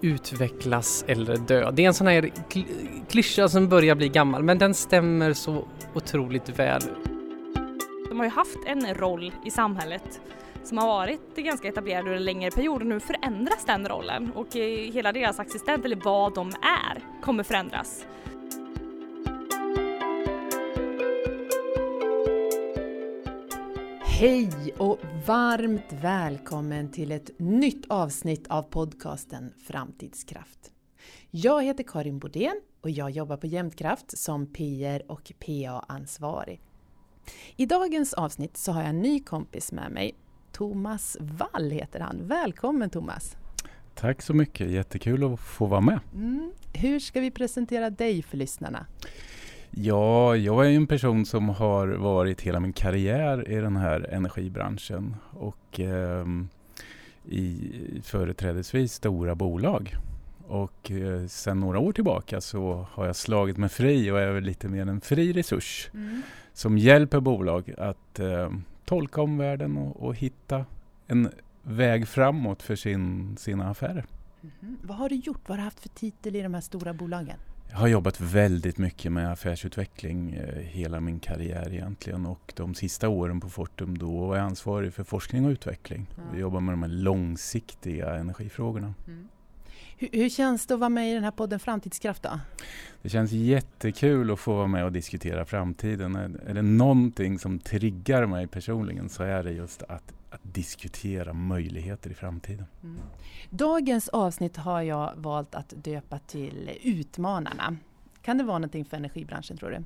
utvecklas eller dö. Det är en sån här kl- klyscha som börjar bli gammal men den stämmer så otroligt väl. De har ju haft en roll i samhället som har varit ganska etablerad under en längre period och nu förändras den rollen och eh, hela deras existens, eller vad de är, kommer förändras. Hej och varmt välkommen till ett nytt avsnitt av podcasten Framtidskraft. Jag heter Karin Bodén och jag jobbar på Jämtkraft som PR och PA-ansvarig. I dagens avsnitt så har jag en ny kompis med mig. Thomas Wall heter han. Välkommen Thomas! Tack så mycket, jättekul att få vara med. Mm. Hur ska vi presentera dig för lyssnarna? Ja, jag är en person som har varit hela min karriär i den här energibranschen och eh, i företrädesvis stora bolag. Och eh, sedan några år tillbaka så har jag slagit mig fri och är lite mer en fri resurs mm. som hjälper bolag att eh, tolka omvärlden och, och hitta en väg framåt för sin, sina affärer. Mm. Vad har du gjort? Vad har du haft för titel i de här stora bolagen? Jag har jobbat väldigt mycket med affärsutveckling eh, hela min karriär egentligen och de sista åren på Fortum då var jag ansvarig för forskning och utveckling. Mm. Vi jobbar med de här långsiktiga energifrågorna. Mm. Hur, hur, känns det att vara med i den här podden Framtidskraft då? Det känns jättekul att få vara med och diskutera framtiden. Är det någonting som triggar mig personligen så är det just att, att diskutera möjligheter i framtiden. Mm. Dagens avsnitt har jag valt att döpa till Utmanarna. Kan det vara någonting för energibranschen tror du?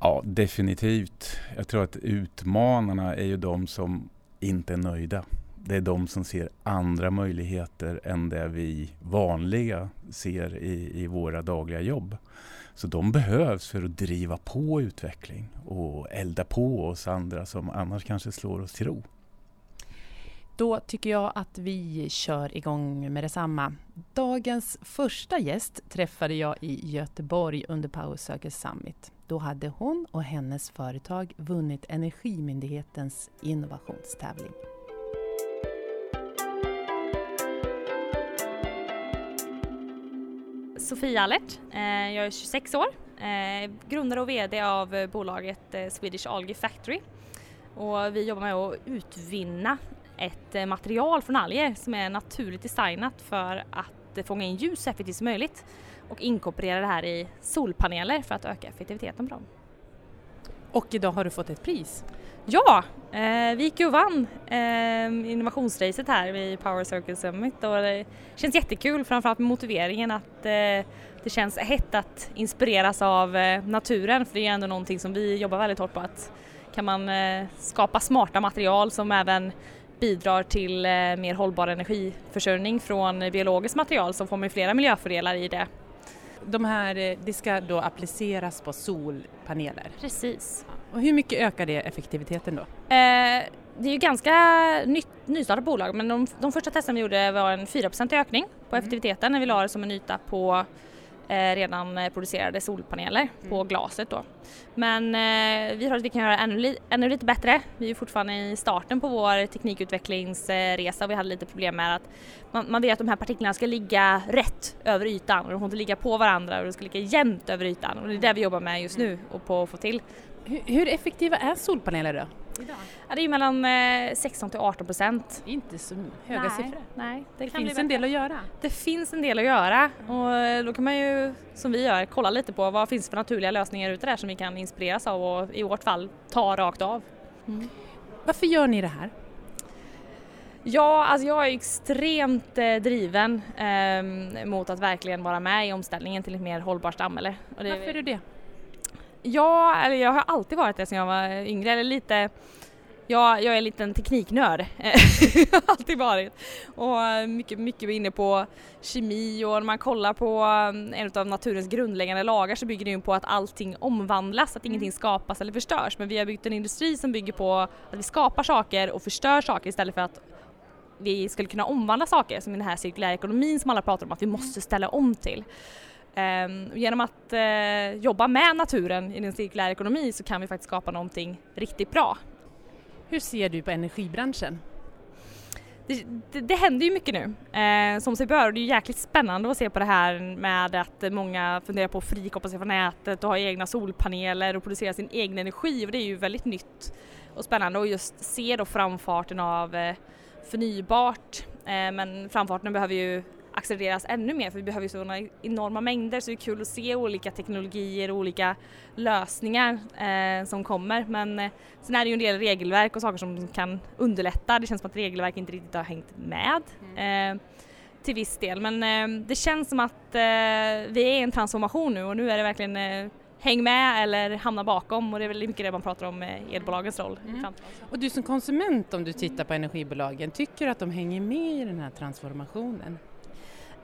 Ja, definitivt. Jag tror att utmanarna är ju de som inte är nöjda det är de som ser andra möjligheter än det vi vanliga ser i, i våra dagliga jobb. Så de behövs för att driva på utveckling och elda på oss andra som annars kanske slår oss till ro. Då tycker jag att vi kör igång med detsamma. Dagens första gäst träffade jag i Göteborg under Power Summit. Då hade hon och hennes företag vunnit Energimyndighetens innovationstävling. Sofia Allert, eh, jag är 26 år, eh, grundare och VD av eh, bolaget Swedish Algae Factory. Och vi jobbar med att utvinna ett material från alger som är naturligt designat för att fånga in ljus så effektivt som möjligt och inkorporera det här i solpaneler för att öka effektiviteten på dem. Och idag har du fått ett pris. Ja, eh, vi gick ju och vann eh, innovationsracet här vid Power Circle Summit och det känns jättekul framförallt med motiveringen att eh, det känns hett att inspireras av eh, naturen för det är ändå någonting som vi jobbar väldigt hårt på att kan man eh, skapa smarta material som även bidrar till eh, mer hållbar energiförsörjning från biologiskt material så får man flera miljöfördelar i det. De här, det ska då appliceras på solpaneler? Precis. Och hur mycket ökar det effektiviteten då? Eh, det är ju ganska nytt, nystartat bolag men de, de första testen vi gjorde var en 4% ökning på mm. effektiviteten när vi la det som en yta på eh, redan producerade solpaneler mm. på glaset då. Men eh, vi tror att vi kan göra ännu, ännu lite bättre. Vi är fortfarande i starten på vår teknikutvecklingsresa och vi hade lite problem med att man, man vill att de här partiklarna ska ligga rätt över ytan och de får inte ligga på varandra och de ska ligga jämnt över ytan och det är det vi jobbar med just nu och på att få till. Hur, effektiva är solpaneler då? Ja, det är mellan 16 eh, till 18 procent. Inte så höga nej, siffror. Nej, det, det finns en del att göra. Det finns en del att göra och eh, då kan man ju som vi gör kolla lite på vad finns för naturliga lösningar ute där som vi kan inspireras av och i vårt fall ta rakt av. Mm. Varför gör ni det här? Ja, alltså jag är extremt eh, driven eh, mot att verkligen vara med i omställningen till ett mer hållbart samhälle. Varför är du det? Ja, eller jag har alltid varit det sedan jag var yngre, eller lite Ja, jag är en liten tekniknörd, alltid varit. Och mycket, mycket inne på kemi och när man kollar på um, en av naturens grundläggande lagar så bygger det ju på att allting omvandlas, att ingenting mm. skapas eller förstörs. Men vi har byggt en industri som bygger på att vi skapar saker och förstör saker istället för att vi skulle kunna omvandla saker som i den här cirkulära ekonomin som alla pratar om att vi måste ställa om till. Um, genom att uh, jobba med naturen i den cirkulära ekonomi så kan vi faktiskt skapa någonting riktigt bra. Hur ser du på energibranschen? det, det, det, händer ju mycket nu. Eh, som sig bör. Och det är jäkligt spännande att se på det här med att många funderar på att frikoppla sig från nätet och ha egna solpaneler och producera sin egen energi. Och det är ju väldigt nytt och spännande. Och just se då framfarten av eh, förnybart. Eh, men framfarten behöver ju accelereras ännu mer för vi behöver ju sådana enorma mängder så det är kul att se olika teknologier och olika lösningar eh, som kommer men eh, sen är det ju en del regelverk och saker som kan underlätta. Det känns som att regelverk inte riktigt har hängt med mm. eh, till viss del men eh, det känns som att eh, vi är i en transformation nu och nu är det verkligen eh, häng med eller hamna bakom och det är väl mycket det man pratar om elbolagens roll. Mm. Och du som konsument om du tittar på energibolagen, tycker du att de hänger med i den här transformationen?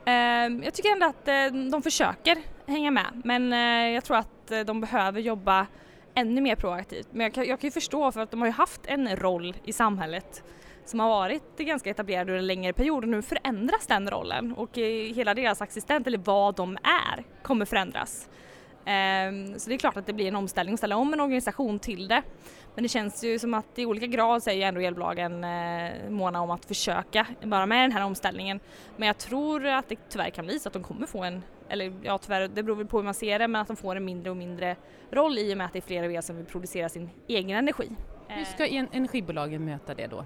Ehm, jag tycker ändå att eh, de försöker hänga med men eh, jag tror att eh, de behöver jobba ännu mer proaktivt. Men jag kan, jag kan ju förstå för att de har ju haft en roll i samhället som har varit ganska etablerad under en längre period och nu förändras den rollen och hela deras existens eller vad de är kommer förändras. Ehm, så det är klart att det blir en omställning att ställa om en organisation till det. Men det känns ju som att i olika grad så är ju ändå elbolagen eh, måna om att försöka vara med i den här omställningen. Men jag tror att det tyvärr kan bli så att de kommer få en, eller ja tyvärr, det beror väl på hur man ser det, men att de får en mindre och mindre roll i och med att det är fler och fler som vill producera sin egen energi. Hur ska energibolagen möta det då?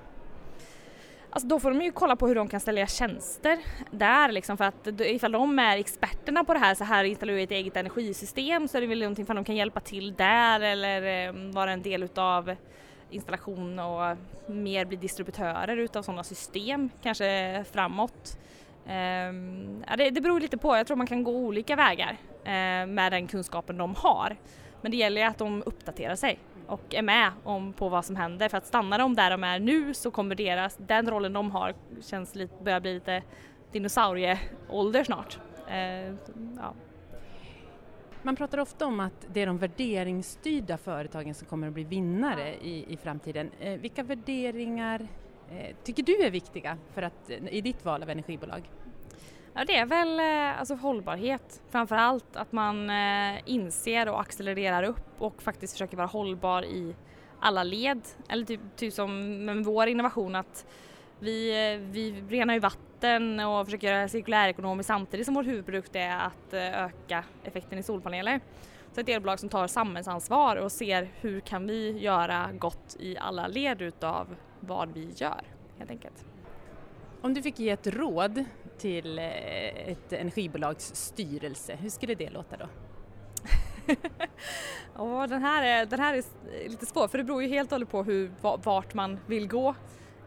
Alltså då får de ju kolla på hur de kan ställa tjänster där liksom för att ifall de är experterna på det här så här installerar vi ett eget energisystem så är det väl någonting för att de kan hjälpa till där eller ehm, vara en del utav installation och mer bli distributörer utav sådana system kanske framåt. Ehm, det, det beror lite på, jag tror man kan gå olika vägar eh, med den kunskapen de har. Men det gäller ju att de uppdaterar sig och är med om på vad som händer för att stannar de där de är nu så kommer deras, den rollen de har känns lite, börjar bli lite dinosaurieålder snart. Eh, ja. Man pratar ofta om att det är de värderingsstyrda företagen som kommer att bli vinnare i, i framtiden. Eh, vilka värderingar eh, tycker du är viktiga för att, i ditt val av energibolag? Ja, det är väl eh, alltså hållbarhet framför allt att man eh, inser och accelererar upp och faktiskt försöker vara hållbar i alla led. Eller typ, typ som med vår innovation att vi, eh, vi renar ju vatten och försöker göra cirkulärekonomiskt samtidigt som vår huvudprodukt är att eh, öka effekten i solpaneler. Så ett elbolag som tar samhällsansvar och ser hur kan vi göra gott i alla led utav vad vi gör helt enkelt. Om du fick ge ett råd till eh, ett energibolags styrelse, hur skulle det låta då? oh, den här, är, den här är lite svår för det beror ju helt och hållet på hur, vart man vill gå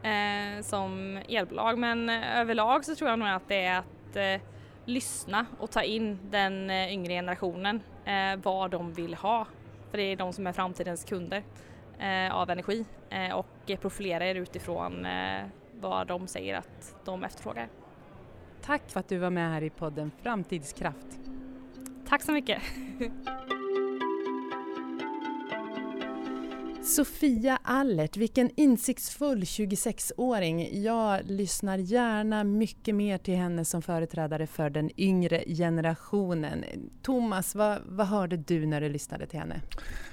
eh, som elbolag men eh, överlag så tror jag nog att det är att eh, lyssna och ta in den eh, yngre generationen, eh, vad de vill ha. För det är de som är framtidens kunder eh, av energi och profilera er utifrån vad de säger att de efterfrågar. Tack för att du var med här i podden Framtidskraft. Tack så mycket. Sofia Allert, vilken insiktsfull 26-åring. Jag lyssnar gärna mycket mer till henne som företrädare för den yngre generationen. Thomas, vad, vad hörde du när du lyssnade till henne?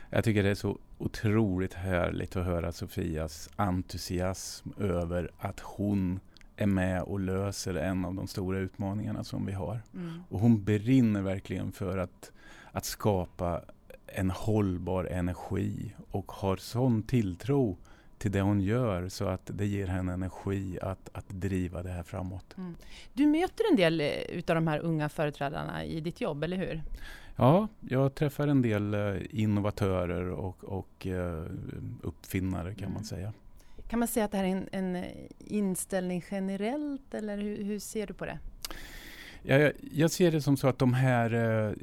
Jag tycker det är så otroligt härligt att höra Sofias entusiasm över att hon är med och löser en av de stora utmaningarna som vi har. Mm. Och hon brinner verkligen för att, att skapa en hållbar energi och har sån tilltro till det hon gör så att det ger henne energi att, att driva det här framåt. Mm. Du möter en del eh, utav de här unga företrädarna i ditt jobb, eller hur? Ja, jag träffar en del eh, innovatörer och, och eh, uppfinnare kan mm. man säga. Kan man säga att det här är en, en inställning generellt eller hur, hur, ser du på det? Jag, jag ser det som så att de här eh,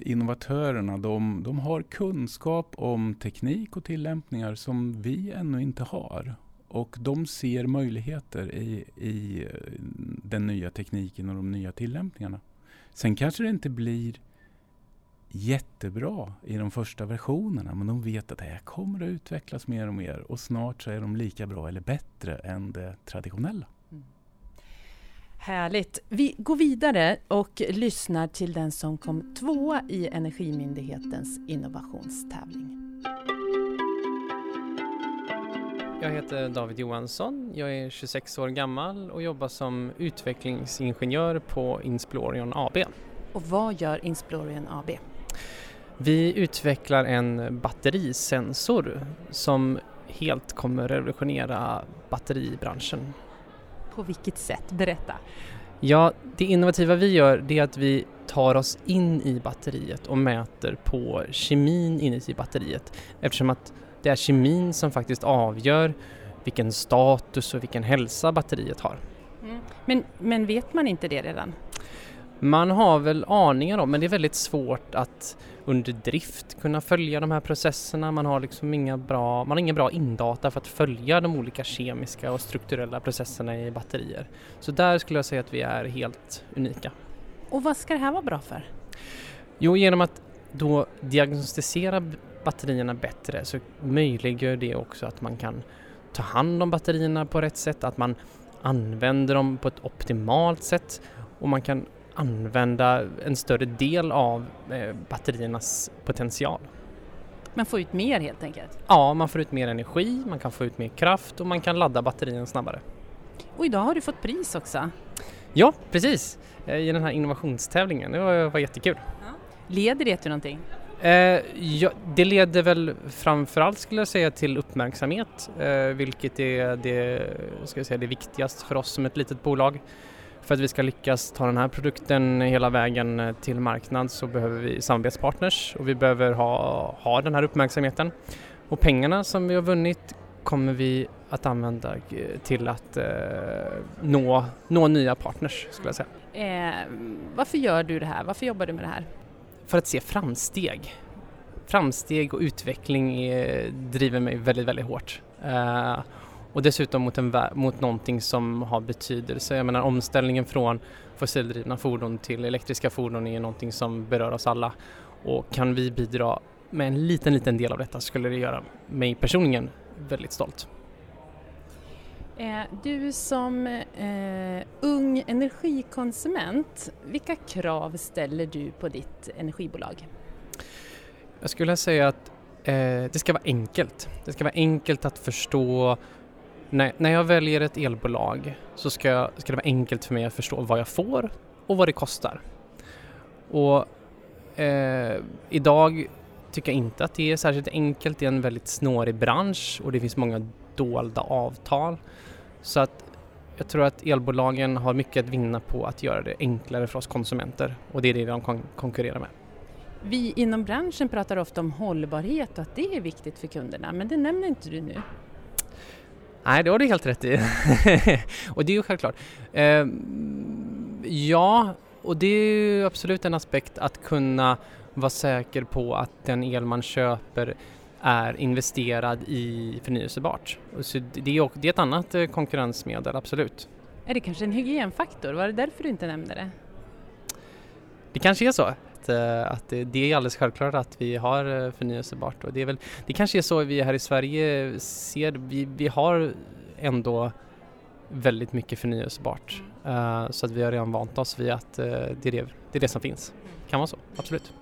innovatörerna de, de har kunskap om teknik och tillämpningar som vi ännu inte har. Och de ser möjligheter i, i eh, den nya tekniken och de nya tillämpningarna. Sen kanske det inte blir jättebra i de första versionerna men de vet att det här kommer att utvecklas mer och mer och snart så är de lika bra eller bättre än det traditionella. Härligt! Vi går vidare och lyssnar till den som kom tvåa i Energimyndighetens innovationstävling. Jag heter David Johansson, jag är 26 år gammal och jobbar som utvecklingsingenjör på Insplorion AB. Och vad gör Insplorion AB? Vi utvecklar en batterisensor som helt kommer revolutionera batteribranschen. På vilket sätt? Berätta. Ja, det innovativa vi gör det är att vi tar oss in i batteriet och mäter på kemin inuti batteriet eftersom att det är kemin som faktiskt avgör vilken status och vilken hälsa batteriet har. Mm. Men, men vet man inte det redan? Man har väl aningar om, men det är väldigt svårt att under drift kunna följa de här processerna. Man har liksom inga bra, man har inga bra indata för att följa de olika kemiska och strukturella processerna i batterier. Så där skulle jag säga att vi är helt unika. Och vad ska det här vara bra för? Jo, genom att då diagnostisera batterierna bättre så möjliggör det också att man kan ta hand om batterierna på rätt sätt, att man använder dem på ett optimalt sätt och man kan använda en större del av eh, batteriernas potential. Man får ut mer helt enkelt? Ja, man får ut mer energi, man kan få ut mer kraft och man kan ladda batterierna snabbare. Och idag har du fått pris också? Ja, precis! Eh, I den här innovationstävlingen, det var, var jättekul. Ja. Leder det till någonting? Eh, ja, det leder väl framförallt skulle jag säga till uppmärksamhet, eh, vilket är det, ska jag säga, det viktigaste för oss som ett litet bolag. För att vi ska lyckas ta den här produkten hela vägen eh, till marknad så behöver vi samarbetspartners och vi behöver ha, ha den här uppmärksamheten. Och pengarna som vi har vunnit kommer vi att använda eh, till att eh, nå, nå nya partners skulle jag säga. Eh, varför gör du det här? Varför jobbar du med det här? För att se framsteg. Framsteg och utveckling är, driver mig väldigt, väldigt hårt. Eh, och dessutom mot, en, mot någonting som har betydelse. Jag menar omställningen från fossildrivna fordon till elektriska fordon är någonting som berör oss alla och kan vi bidra med en liten, liten del av detta skulle det göra mig personligen väldigt stolt. Eh, du som eh, ung energikonsument, vilka krav ställer du på ditt energibolag? Jag skulle säga att eh, det ska vara enkelt. Det ska vara enkelt att förstå när, när jag väljer ett elbolag så ska, jag, ska det vara enkelt för mig att förstå vad jag får och vad det kostar. Och eh, idag tycker jag inte att det är särskilt enkelt. Det är en väldigt snårig bransch och det finns många dolda avtal. Så att jag tror att elbolagen har mycket att vinna på att göra det enklare för oss konsumenter och det är det de kon konkurrerar med. Vi inom branschen pratar ofta om hållbarhet och att det är viktigt för kunderna, men det nämner inte du nu. Nej, det har du helt rätt i. och det är ju självklart. Eh, ja, och det är ju absolut en aspekt att kunna vara säker på att den el man köper är investerad i förnyelsebart. Så det, är, det är ett annat eh, konkurrensmedel, absolut. Är det kanske en hygienfaktor? Var det därför du inte nämnde det? Det kanske är så att, eh, att det är alldeles självklart att vi har eh, förnyelsebart och det är väl, det kanske är så vi här i Sverige ser, vi, vi har ändå väldigt mycket förnyelsebart uh, så att vi har redan vant oss vid att det, är det, det är det som finns. Kan vara så, absolut.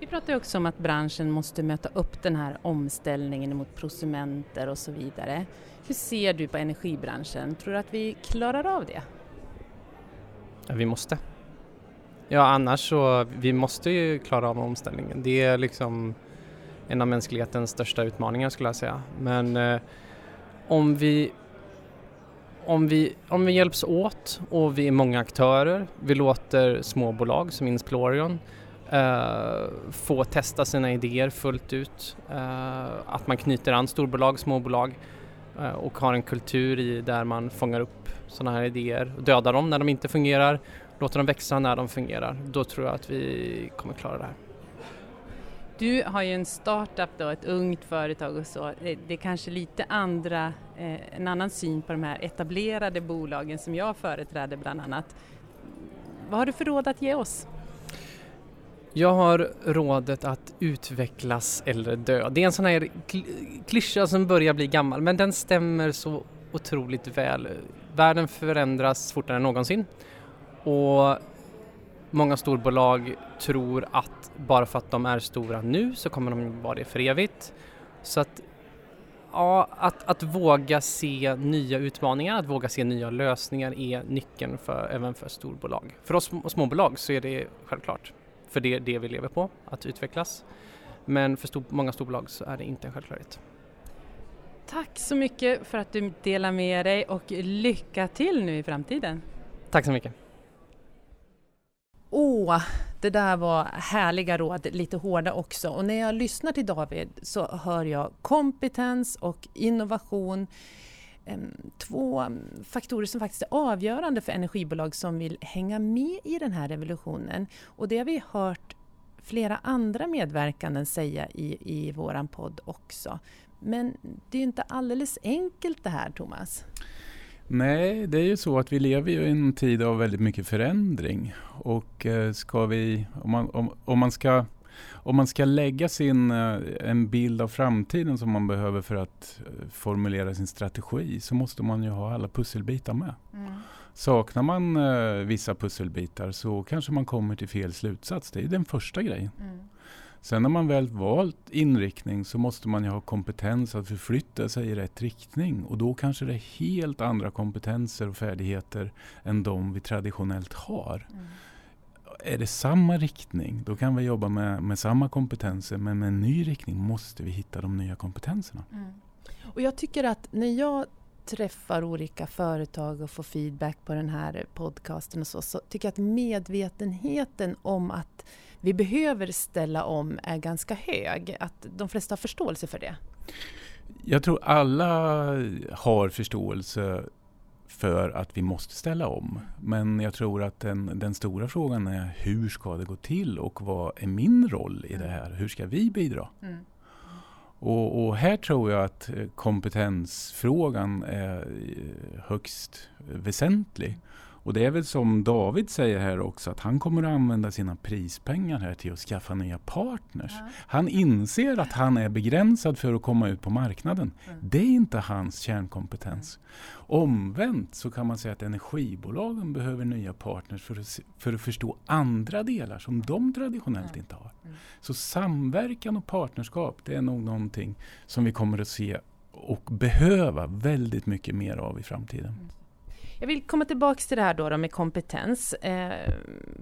Vi pratar också om att branschen måste möta upp den här omställningen mot prosumenter och så vidare. Hur ser du på energibranschen? Tror du att vi klarar av det? Ja, vi måste. Ja, annars så, vi måste ju klara av omställningen. Det är liksom en av mänsklighetens största utmaningar skulle jag säga. Men eh, om vi om vi, om vi hjälps åt och vi är många aktörer, vi låter småbolag som Insplorion eh, få testa sina idéer fullt ut, eh, att man knyter an storbolag, småbolag eh, och har en kultur i där man fångar upp sådana här idéer, dödar dem när de inte fungerar låta dem växa när de fungerar. Då tror jag att vi kommer klara det här. Du har ju en startup då, ett ungt företag och så. Det, är kanske lite andra, eh, en annan syn på de här etablerade bolagen som jag företräder bland annat. Vad har du för råd att ge oss? Jag har rådet att utvecklas eller dö. Det är en sån här klyscha som börjar bli gammal men den stämmer så otroligt väl. Världen förändras fortare än någonsin och många storbolag tror att bara för att de är stora nu så kommer de vara det för evigt. Så att Ja, att, att våga se nya utmaningar, att våga se nya lösningar är nyckeln för, även för storbolag. För oss småbolag så är det självklart, för det är det vi lever på, att utvecklas. Men för stor, många storbolag så är det inte en självklarhet. Tack så mycket för att du delar med dig och lycka till nu i framtiden. Tack så mycket. Åh, det där var härliga råd, lite hårda också. Och när jag lyssnar till David så hör jag kompetens och innovation. Två faktorer som faktiskt är avgörande för energibolag som vill hänga med i den här revolutionen. Och det har vi hört flera andra medverkanden säga i, i våran podd också. Men det är inte alldeles enkelt det här, Thomas. Nej, det är ju så att vi lever i en tid av väldigt mycket förändring. Och eh, ska vi, om man, om, om man ska om man ska lägga sin, eh, en bild av framtiden som man behöver för att eh, formulera sin strategi så måste man ju ha alla pusselbitar med. Mm. Saknar man vissa pusselbitar så kanske man kommer till fel slutsats. Det är den första grejen. Mm. Sen när man väl valt inriktning så måste man ju ha kompetens att förflytta sig i rätt riktning och då kanske det är helt andra kompetenser och färdigheter än de vi traditionellt har. Mm. Är det samma riktning, då kan vi jobba med, med samma kompetenser men med en ny riktning måste vi hitta de nya kompetenserna. Mm. Och jag tycker att när jag träffar olika företag och får feedback på den här podcasten och så, så tycker jag att medvetenheten om att vi behöver ställa om är ganska hög. Att de flesta har förståelse för det. Jag tror alla har förståelse för att vi måste ställa om. Men jag tror att den, den, stora frågan är hur ska det gå till och vad är min roll i det här? Hur ska vi bidra? Mm. Och, och, här tror jag att kompetensfrågan är högst väsentlig. Och det är väl som David säger här också att han kommer att använda sina prispengar här till att skaffa nya partners. Ja. Han inser att han är begränsad för att komma ut på marknaden. Mm. Det är inte hans kärnkompetens. Mm. Omvänt så kan man säga att energibolagen behöver nya partners för att, för att förstå andra delar som de traditionellt mm. inte har. Mm. Så samverkan och partnerskap det är nog någonting som vi kommer att se och behöva väldigt mycket mer av i framtiden. Jag vill komma tillbaka till det här då, då med kompetens. Eh,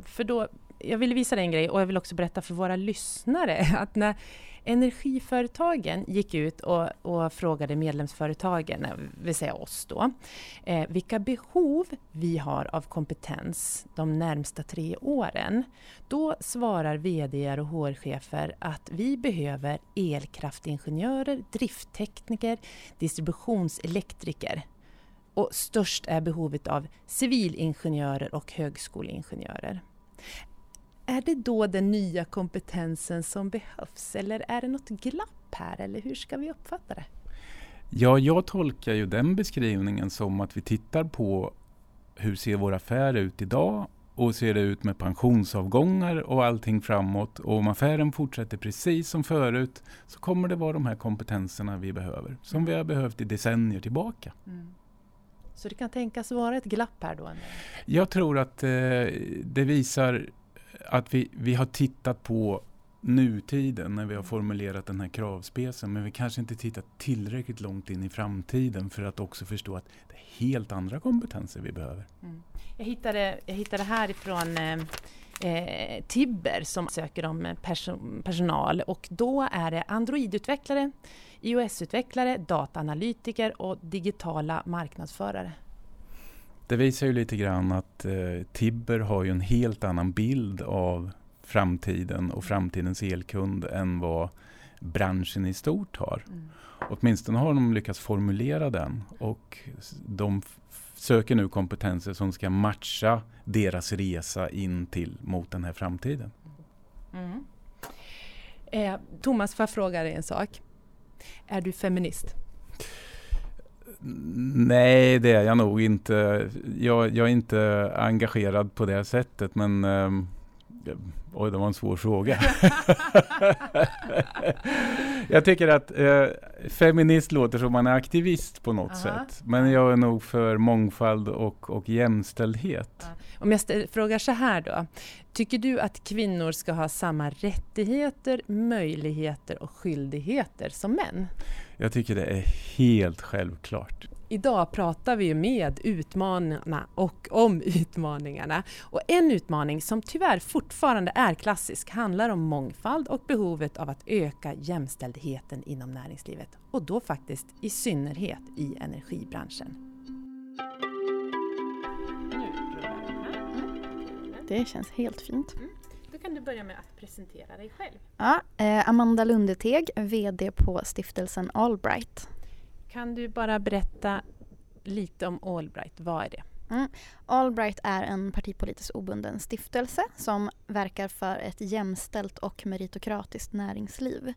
för då, jag vill visa dig en grej och jag vill också berätta för våra lyssnare att när energiföretagen gick ut och, och frågade medlemsföretagen, det vill säga oss då, eh, vilka behov vi har av kompetens de närmsta tre åren. Då svarar VD och HR-chefer att vi behöver elkraftingenjörer, drifttekniker, distributionselektriker och störst är behovet av civilingenjörer och högskoleingenjörer. Är det då den nya kompetensen som behövs eller är det något glapp här eller hur ska vi uppfatta det? Ja, jag tolkar ju den beskrivningen som att vi tittar på hur ser vår affär ut idag och ser det ut med pensionsavgångar och allting framåt. Och om affären fortsätter precis som förut så kommer det vara de här kompetenserna vi behöver, som vi har behövt i decennier tillbaka. Mm. Så det kan tänkas vara ett glapp här då? Jag tror att eh, det visar att vi, vi har tittat på nutiden när vi har formulerat den här kravspecen men vi kanske inte tittat tillräckligt långt in i framtiden för att också förstå att det är helt andra kompetenser vi behöver. Mm. Jag, hittade, jag hittade härifrån eh, eh, Tibber som söker om person, personal och då är det Android-utvecklare, iOS-utvecklare, dataanalytiker och digitala marknadsförare. Det visar ju lite grann att eh, Tibber har ju en helt annan bild av framtiden och framtidens elkund än vad branschen i stort har. Mm. Åtminstone har de lyckats formulera den och de söker nu kompetenser som ska matcha deras resa in till mot den här framtiden. Mm. Eh, Thomas, får jag fråga dig en sak? Är du feminist? Nej, det är jag nog inte. Jag, jag är inte engagerad på det sättet men eh, Oj, det var en svår fråga. jag tycker att eh, feminist låter som man är aktivist på något Aha. sätt. Men jag är nog för mångfald och, och jämställdhet. Om jag frågar så här då. Tycker du att kvinnor ska ha samma rättigheter, möjligheter och skyldigheter som män? Jag tycker det är helt självklart. Idag pratar vi med utmanarna och om utmaningarna. Och en utmaning som tyvärr fortfarande är klassisk handlar om mångfald och behovet av att öka jämställdheten inom näringslivet. Och då faktiskt i synnerhet i energibranschen. Det känns helt fint. Mm. Då kan du börja med att presentera dig själv. Ja, eh, Amanda Lundeteg, VD på stiftelsen Allbright. Kan du bara berätta lite om Allbright, vad är det? Mm. Allbright är en partipolitiskt obunden stiftelse som verkar för ett jämställt och meritokratiskt näringsliv.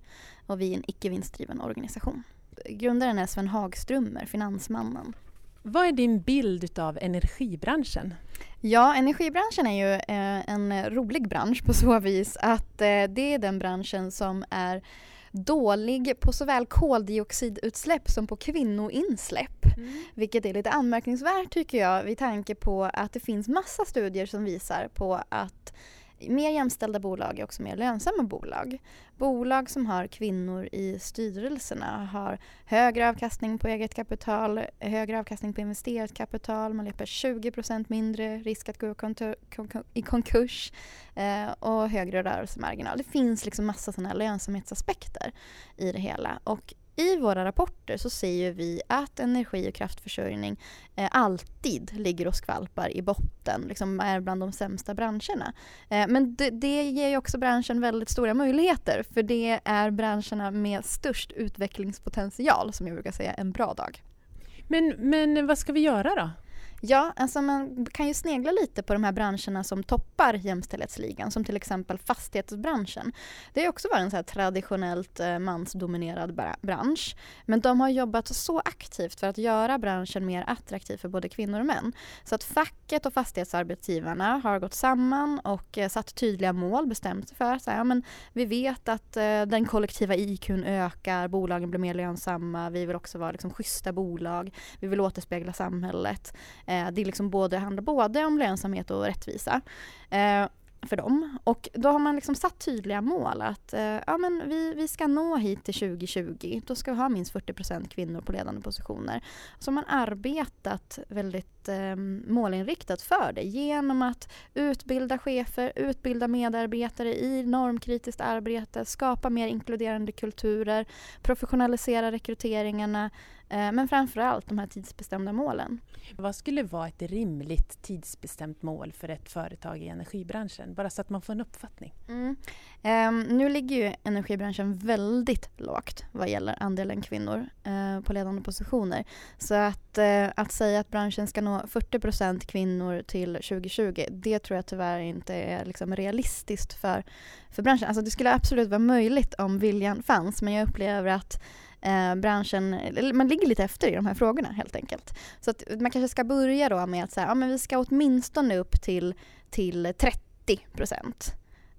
Och vi är en icke vinstdriven organisation. Grundaren är Sven Hagströmer, finansmannen. Vad är din bild av energibranschen? Ja, energibranschen är ju eh, en rolig bransch på så vis att eh, det är den branschen som är dålig på såväl koldioxidutsläpp som på kvinnoinsläpp. Mm. Vilket är lite anmärkningsvärt tycker jag vid tanke på att det finns massa studier som visar på att mer jämställda bolag är också mer lönsamma bolag. Bolag som har kvinnor i styrelserna har högre avkastning på eget kapital, högre avkastning på investerat kapital, man löper 20% mindre risk att gå i konkurs eh, och högre rörelsemarginal. Det finns liksom massa sådana lönsamhetsaspekter i det hela. Och i våra rapporter så ser vi att energi och kraftförsörjning eh, alltid ligger och skvalpar i botten, liksom är bland de sämsta branscherna. Eh, men det, det ger ju också branschen väldigt stora möjligheter för det är branscherna med störst utvecklingspotential som jag brukar säga en bra dag. Men, men vad ska vi göra då? Ja, alltså man kan ju snegla lite på de här branscherna som toppar jämställdhetsligan, som till exempel fastighetsbranschen. Det har också varit en så traditionellt eh, mansdominerad bransch, men de har jobbat så aktivt för att göra branschen mer attraktiv för både kvinnor och män. Så att facket och fastighetsarbetsgivarna har gått samman och eh, satt tydliga mål, bestämt sig för att ja, men vi vet att eh, den kollektiva IQn ökar, bolagen blir mer lönsamma, vi vill också vara liksom, schyssta bolag, vi vill återspegla samhället. Eh, det liksom både, handlar både om lönsamhet och rättvisa. Eh, för dem. Och då har man liksom satt tydliga mål att eh, ja, men vi, vi ska nå hit till 2020. Då ska vi ha minst 40% kvinnor på ledande positioner. Så har man arbetat väldigt eh, målinriktat för det genom att utbilda chefer, utbilda medarbetare i normkritiskt arbete, skapa mer inkluderande kulturer, professionalisera rekryteringarna eh, men framförallt de här tidsbestämda målen. Vad skulle vara ett rimligt tidsbestämt mål för ett företag i energibranschen? Bara så att man får en uppfattning. Mm. Um, nu ligger ju energibranschen väldigt lågt vad gäller andelen kvinnor uh, på ledande positioner. Så att, uh, att säga att branschen ska nå 40% kvinnor till 2020, det tror jag tyvärr inte är liksom realistiskt för, för branschen. Alltså det skulle absolut vara möjligt om viljan fanns, men jag upplever att eh, branschen, man ligger lite efter i de här frågorna helt enkelt. Så att man kanske ska börja då med att säga, ja men vi ska åtminstone upp till, till 30 procent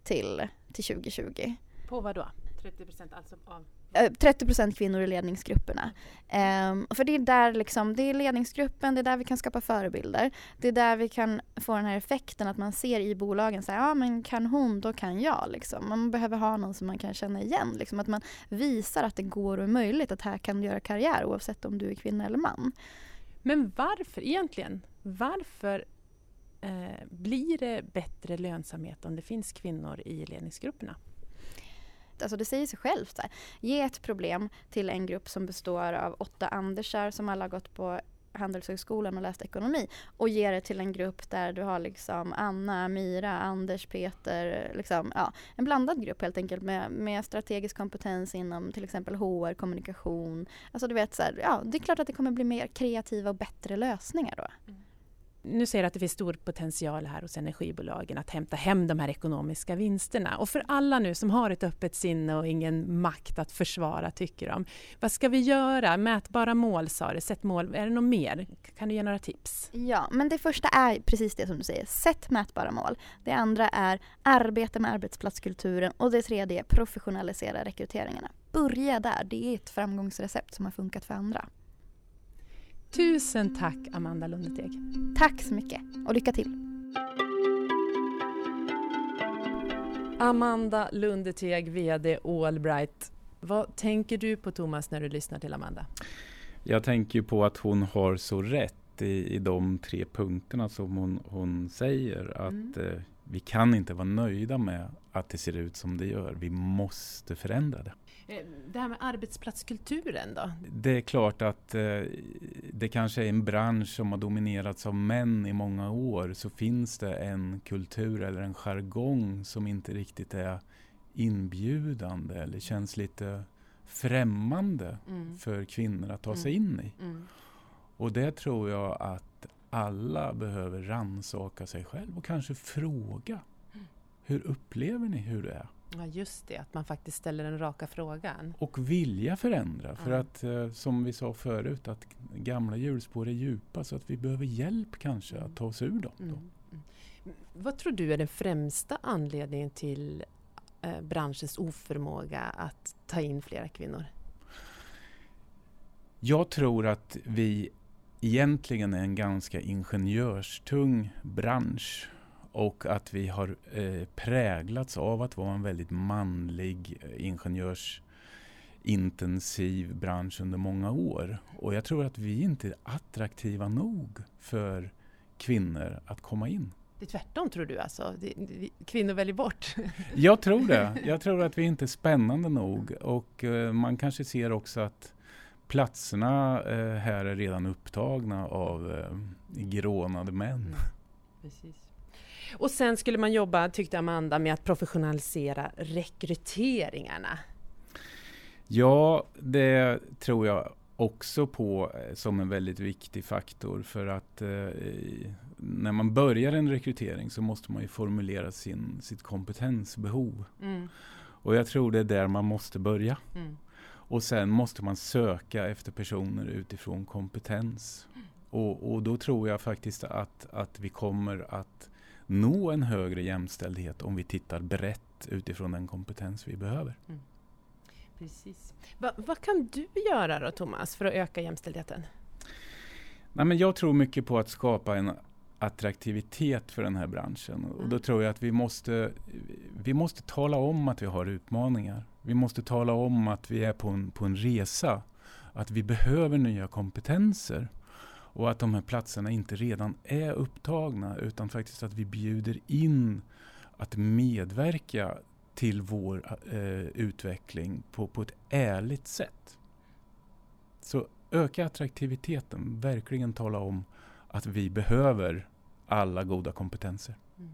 till, till 2020. På vad då? 30 procent alltså av Eh, 30 % kvinnor i ledningsgrupperna. Um, för det är där liksom, det är ledningsgruppen, det är där vi kan skapa förebilder. Det är där vi kan få den här effekten att man ser i bolagen så ja men kan hon, då kan jag. Liksom. Man behöver ha någon som man kan känna igen. Liksom. Att man visar att det går och är möjligt, att här kan du göra karriär oavsett om du är kvinna eller man. Men varför egentligen? Varför eh, blir det bättre lönsamhet om det finns kvinnor i ledningsgrupperna? Alltså det säger sig självt. Här. Ge ett problem till en grupp som består av åtta Andersar som alla har gått på Handelshögskolan och läst ekonomi och ge det till en grupp där du har liksom Anna, Mira, Anders, Peter, liksom, ja, en blandad grupp helt enkelt med, med strategisk kompetens inom till exempel HR, kommunikation. Alltså du vet så här, ja det är klart att det kommer bli mer kreativa och bättre lösningar då. Mm nu ser du att det finns stor potential här hos energibolagen att hämta hem de här ekonomiska vinsterna. Och för alla nu som har ett öppet sinne och ingen makt att försvara, tycker de. Vad ska vi göra? Mätbara mål sa du, sätt mål. Är det något mer? Kan du ge några tips? Ja, men det första är precis det som du säger, sätt mätbara mål. Det andra är arbeta med arbetsplatskulturen och det tredje är professionalisera rekryteringarna. Börja där, det är ett framgångsrecept som har funkat för andra. Tusen tack Amanda Lundeteg. Tack så mycket och lycka till! Amanda Lundeteg, VD Allbright. Vad tänker du på Thomas när du lyssnar till Amanda? Jag tänker på att hon har så rätt i, i de tre punkterna som hon, hon säger. Att mm. Vi kan inte vara nöjda med att det ser ut som det gör. Vi måste förändra det. Eh, det här med arbetsplatskulturen då? Det är klart att eh, det kanske är en bransch som har dominerats av män i många år. Så finns det en kultur eller en jargong som inte riktigt är inbjudande eller känns lite främmande mm. för kvinnor att ta mm. sig in i. Mm. Och det tror jag att alla behöver ransaka sig själv och kanske fråga. Mm. Hur upplever ni hur det är? Ja just det, att man faktiskt ställer den raka frågan. Och vilja förändra. För ja. att eh, som vi sa förut att gamla hjulspår är djupa så att vi behöver hjälp kanske mm. att ta oss ur dem. Mm. Mm. Vad tror du är den främsta anledningen till eh, branschens oförmåga att ta in flera kvinnor? Jag tror att vi egentligen är en ganska ingenjörstung bransch och att vi har eh, präglats av att vara en väldigt manlig eh, ingenjörsintensiv bransch under många år. Och jag tror att vi inte är attraktiva nog för kvinnor att komma in. Det är tvärtom tror du alltså? Kvinnor väljer bort? Jag tror det. Jag tror att vi inte är spännande nog och eh, man kanske ser också att platserna eh, här är redan upptagna av eh, grånade män. Precis. Och sen skulle man jobba, tyckte Amanda, med att professionalisera rekryteringarna. Ja, det tror jag också på eh, som en väldigt viktig faktor för att eh, när man börjar en rekrytering så måste man ju formulera sin, sitt kompetensbehov. Mm. Och jag tror det är där man måste börja. Mm. Och sen måste man söka efter personer utifrån kompetens. Och, och, då tror jag faktiskt att, att vi kommer att nå en högre jämställdhet om vi tittar brett utifrån den kompetens vi behöver. Mm. Precis. Va, vad kan du göra då Thomas för att öka jämställdheten? Nej, men jag tror mycket på att skapa en attraktivitet för den här branschen. Mm. Och då mm. tror jag att vi måste, vi måste tala om att vi har utmaningar. Vi måste tala om att vi är på en, på en resa. Att vi behöver nya kompetenser. Och att de här platserna inte redan är upptagna utan faktiskt att vi bjuder in att medverka till vår eh, utveckling på, på ett ärligt sätt. Så öka attraktiviteten, verkligen tala om att vi behöver alla goda kompetenser. Mm.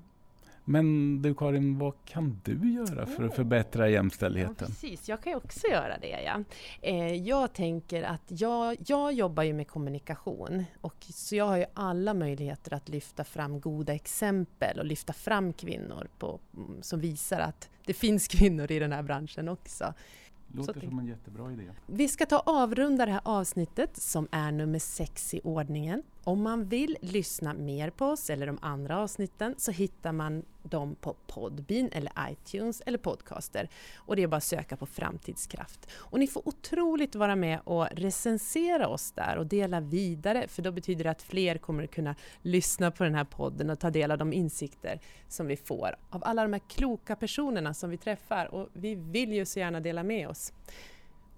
Men du Karin, vad kan du göra för att förbättra jämställdheten? Ja, precis, jag kan också göra det. Ja. Eh, jag tänker att jag, jag jobbar ju med kommunikation och så jag har ju alla möjligheter att lyfta fram goda exempel och lyfta fram kvinnor på, mm, som visar att det finns kvinnor i den här branschen också. Låter som en jättebra idé. Vi ska ta avrunda det här avsnittet som är nummer sex i ordningen. Om man vill lyssna mer på oss eller de andra avsnitten så hittar man dem på Podbean eller iTunes eller Podcaster. Och det är bara att söka på Framtidskraft. Och ni får otroligt vara med och recensera oss där och dela vidare för då betyder det att fler kommer kunna lyssna på den här podden och ta del av de insikter som vi får av alla de här kloka personerna som vi träffar och vi vill ju så gärna dela med oss.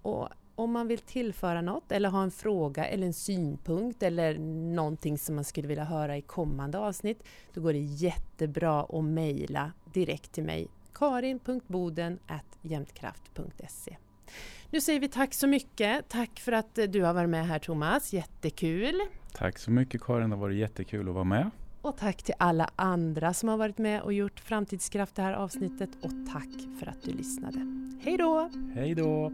Och om man vill tillföra något eller ha en fråga eller en synpunkt eller någonting som man skulle vilja höra i kommande avsnitt, då går det jättebra att mejla direkt till mig karin.boden.jämtkraft.se Nu säger vi tack så mycket. Tack för att du har varit med här Thomas, jättekul! Tack så mycket Karin, det har varit jättekul att vara med. Och tack till alla andra som har varit med och gjort Framtidskraft det här avsnittet och tack för att du lyssnade. Hej då! Hej då!